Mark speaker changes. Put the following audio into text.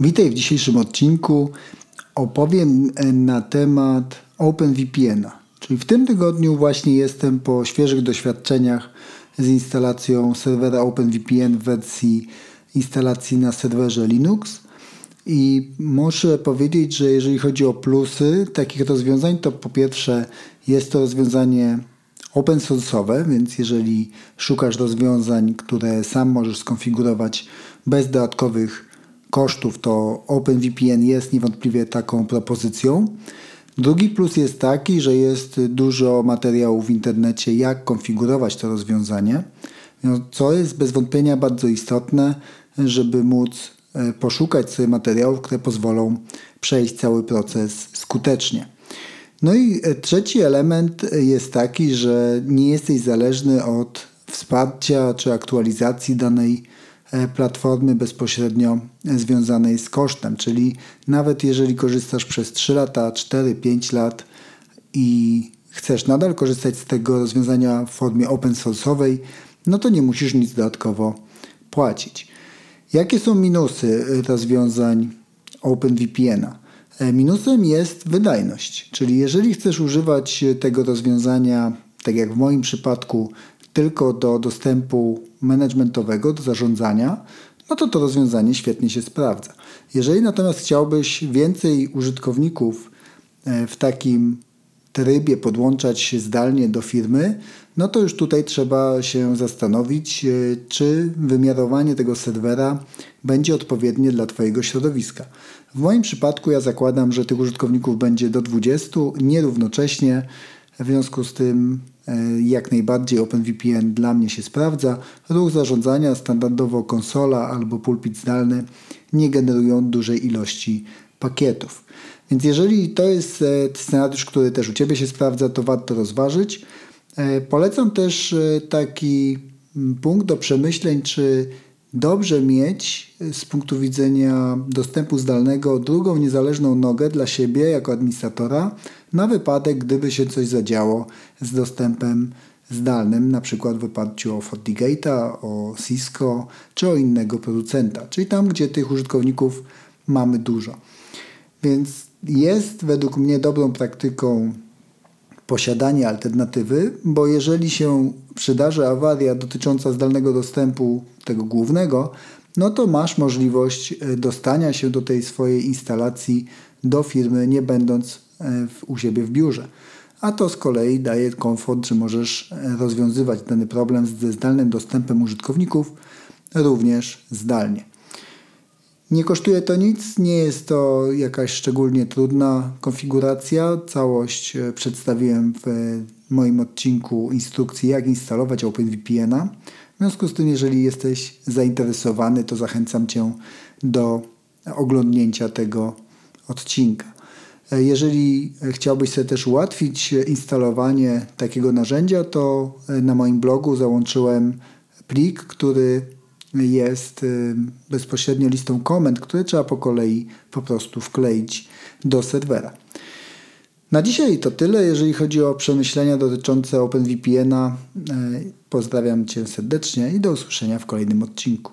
Speaker 1: Witaj w dzisiejszym odcinku. Opowiem e, na temat OpenVPN-a. Czyli w tym tygodniu właśnie jestem po świeżych doświadczeniach z instalacją serwera OpenVPN w wersji instalacji na serwerze Linux. I muszę powiedzieć, że jeżeli chodzi o plusy takich rozwiązań, to po pierwsze jest to rozwiązanie open source'owe, więc jeżeli szukasz rozwiązań, które sam możesz skonfigurować bez dodatkowych kosztów, to OpenVPN jest niewątpliwie taką propozycją. Drugi plus jest taki, że jest dużo materiałów w internecie, jak konfigurować to rozwiązanie, no, co jest bez wątpienia bardzo istotne, żeby móc e, poszukać sobie materiałów, które pozwolą przejść cały proces skutecznie. No i e, trzeci element jest taki, że nie jesteś zależny od wsparcia czy aktualizacji danej E, platformy bezpośrednio związanej z kosztem. Czyli nawet jeżeli korzystasz przez 3 lata, 4, 5 lat i chcesz nadal korzystać z tego rozwiązania w formie open source'owej, no to nie musisz nic dodatkowo płacić. Jakie są minusy rozwiązań OpenVPN-a? E, minusem jest wydajność, czyli jeżeli chcesz używać tego rozwiązania, tak jak w moim przypadku, tylko do dostępu managementowego, do zarządzania, no to to rozwiązanie świetnie się sprawdza. Jeżeli natomiast chciałbyś więcej użytkowników e, w takim trybie podłączać się zdalnie do firmy, no to już tutaj trzeba się zastanowić, e, czy wymiarowanie tego serwera będzie odpowiednie dla Twojego środowiska. W moim przypadku ja zakładam, że tych użytkowników będzie do 20, nierównocześnie. W związku z tym jak najbardziej OpenVPN dla mnie się sprawdza. Ruch zarządzania standardowo konsola albo pulpit zdalny nie generują dużej ilości pakietów. Więc jeżeli to jest e, scenariusz, który też u Ciebie się sprawdza, to warto rozważyć. E, polecam też taki punkt do przemyśleń, czy dobrze mieć z punktu widzenia dostępu zdalnego drugą niezależną nogę dla siebie jako administratora na wypadek, gdyby się coś zadziało z dostępem zdalnym, na przykład w oparciu o FortiGate'a, o Cisco czy o innego producenta, czyli tam, gdzie tych użytkowników mamy dużo. Więc jest według mnie dobrą praktyką posiadanie alternatywy, bo jeżeli się przydarzy awaria dotycząca zdalnego dostępu tego głównego, no to masz możliwość e, dostania się do tej swojej instalacji do firmy, nie będąc e, u siebie w biurze. A to z kolei daje komfort, że możesz e, rozwiązywać dany problem ze zdalnym dostępem użytkowników również zdalnie. Nie kosztuje to nic, nie jest to jakaś szczególnie trudna konfiguracja. Całość e, przedstawiłem w moim odcinku instrukcji, jak instalować OpenVPN-a. W związku z tym, jeżeli jesteś zainteresowany, to zachęcam Cię do oglądnięcia tego odcinka. E, jeżeli chciałbyś sobie też ułatwić instalowanie takiego narzędzia, to e, na moim blogu załączyłem plik, który jest bezpośrednio listą komend, które trzeba po kolei po prostu wkleić do serwera. Na dzisiaj to tyle, jeżeli chodzi o przemyślenia dotyczące OpenVPN-a. Pozdrawiam Cię serdecznie i do usłyszenia w kolejnym odcinku.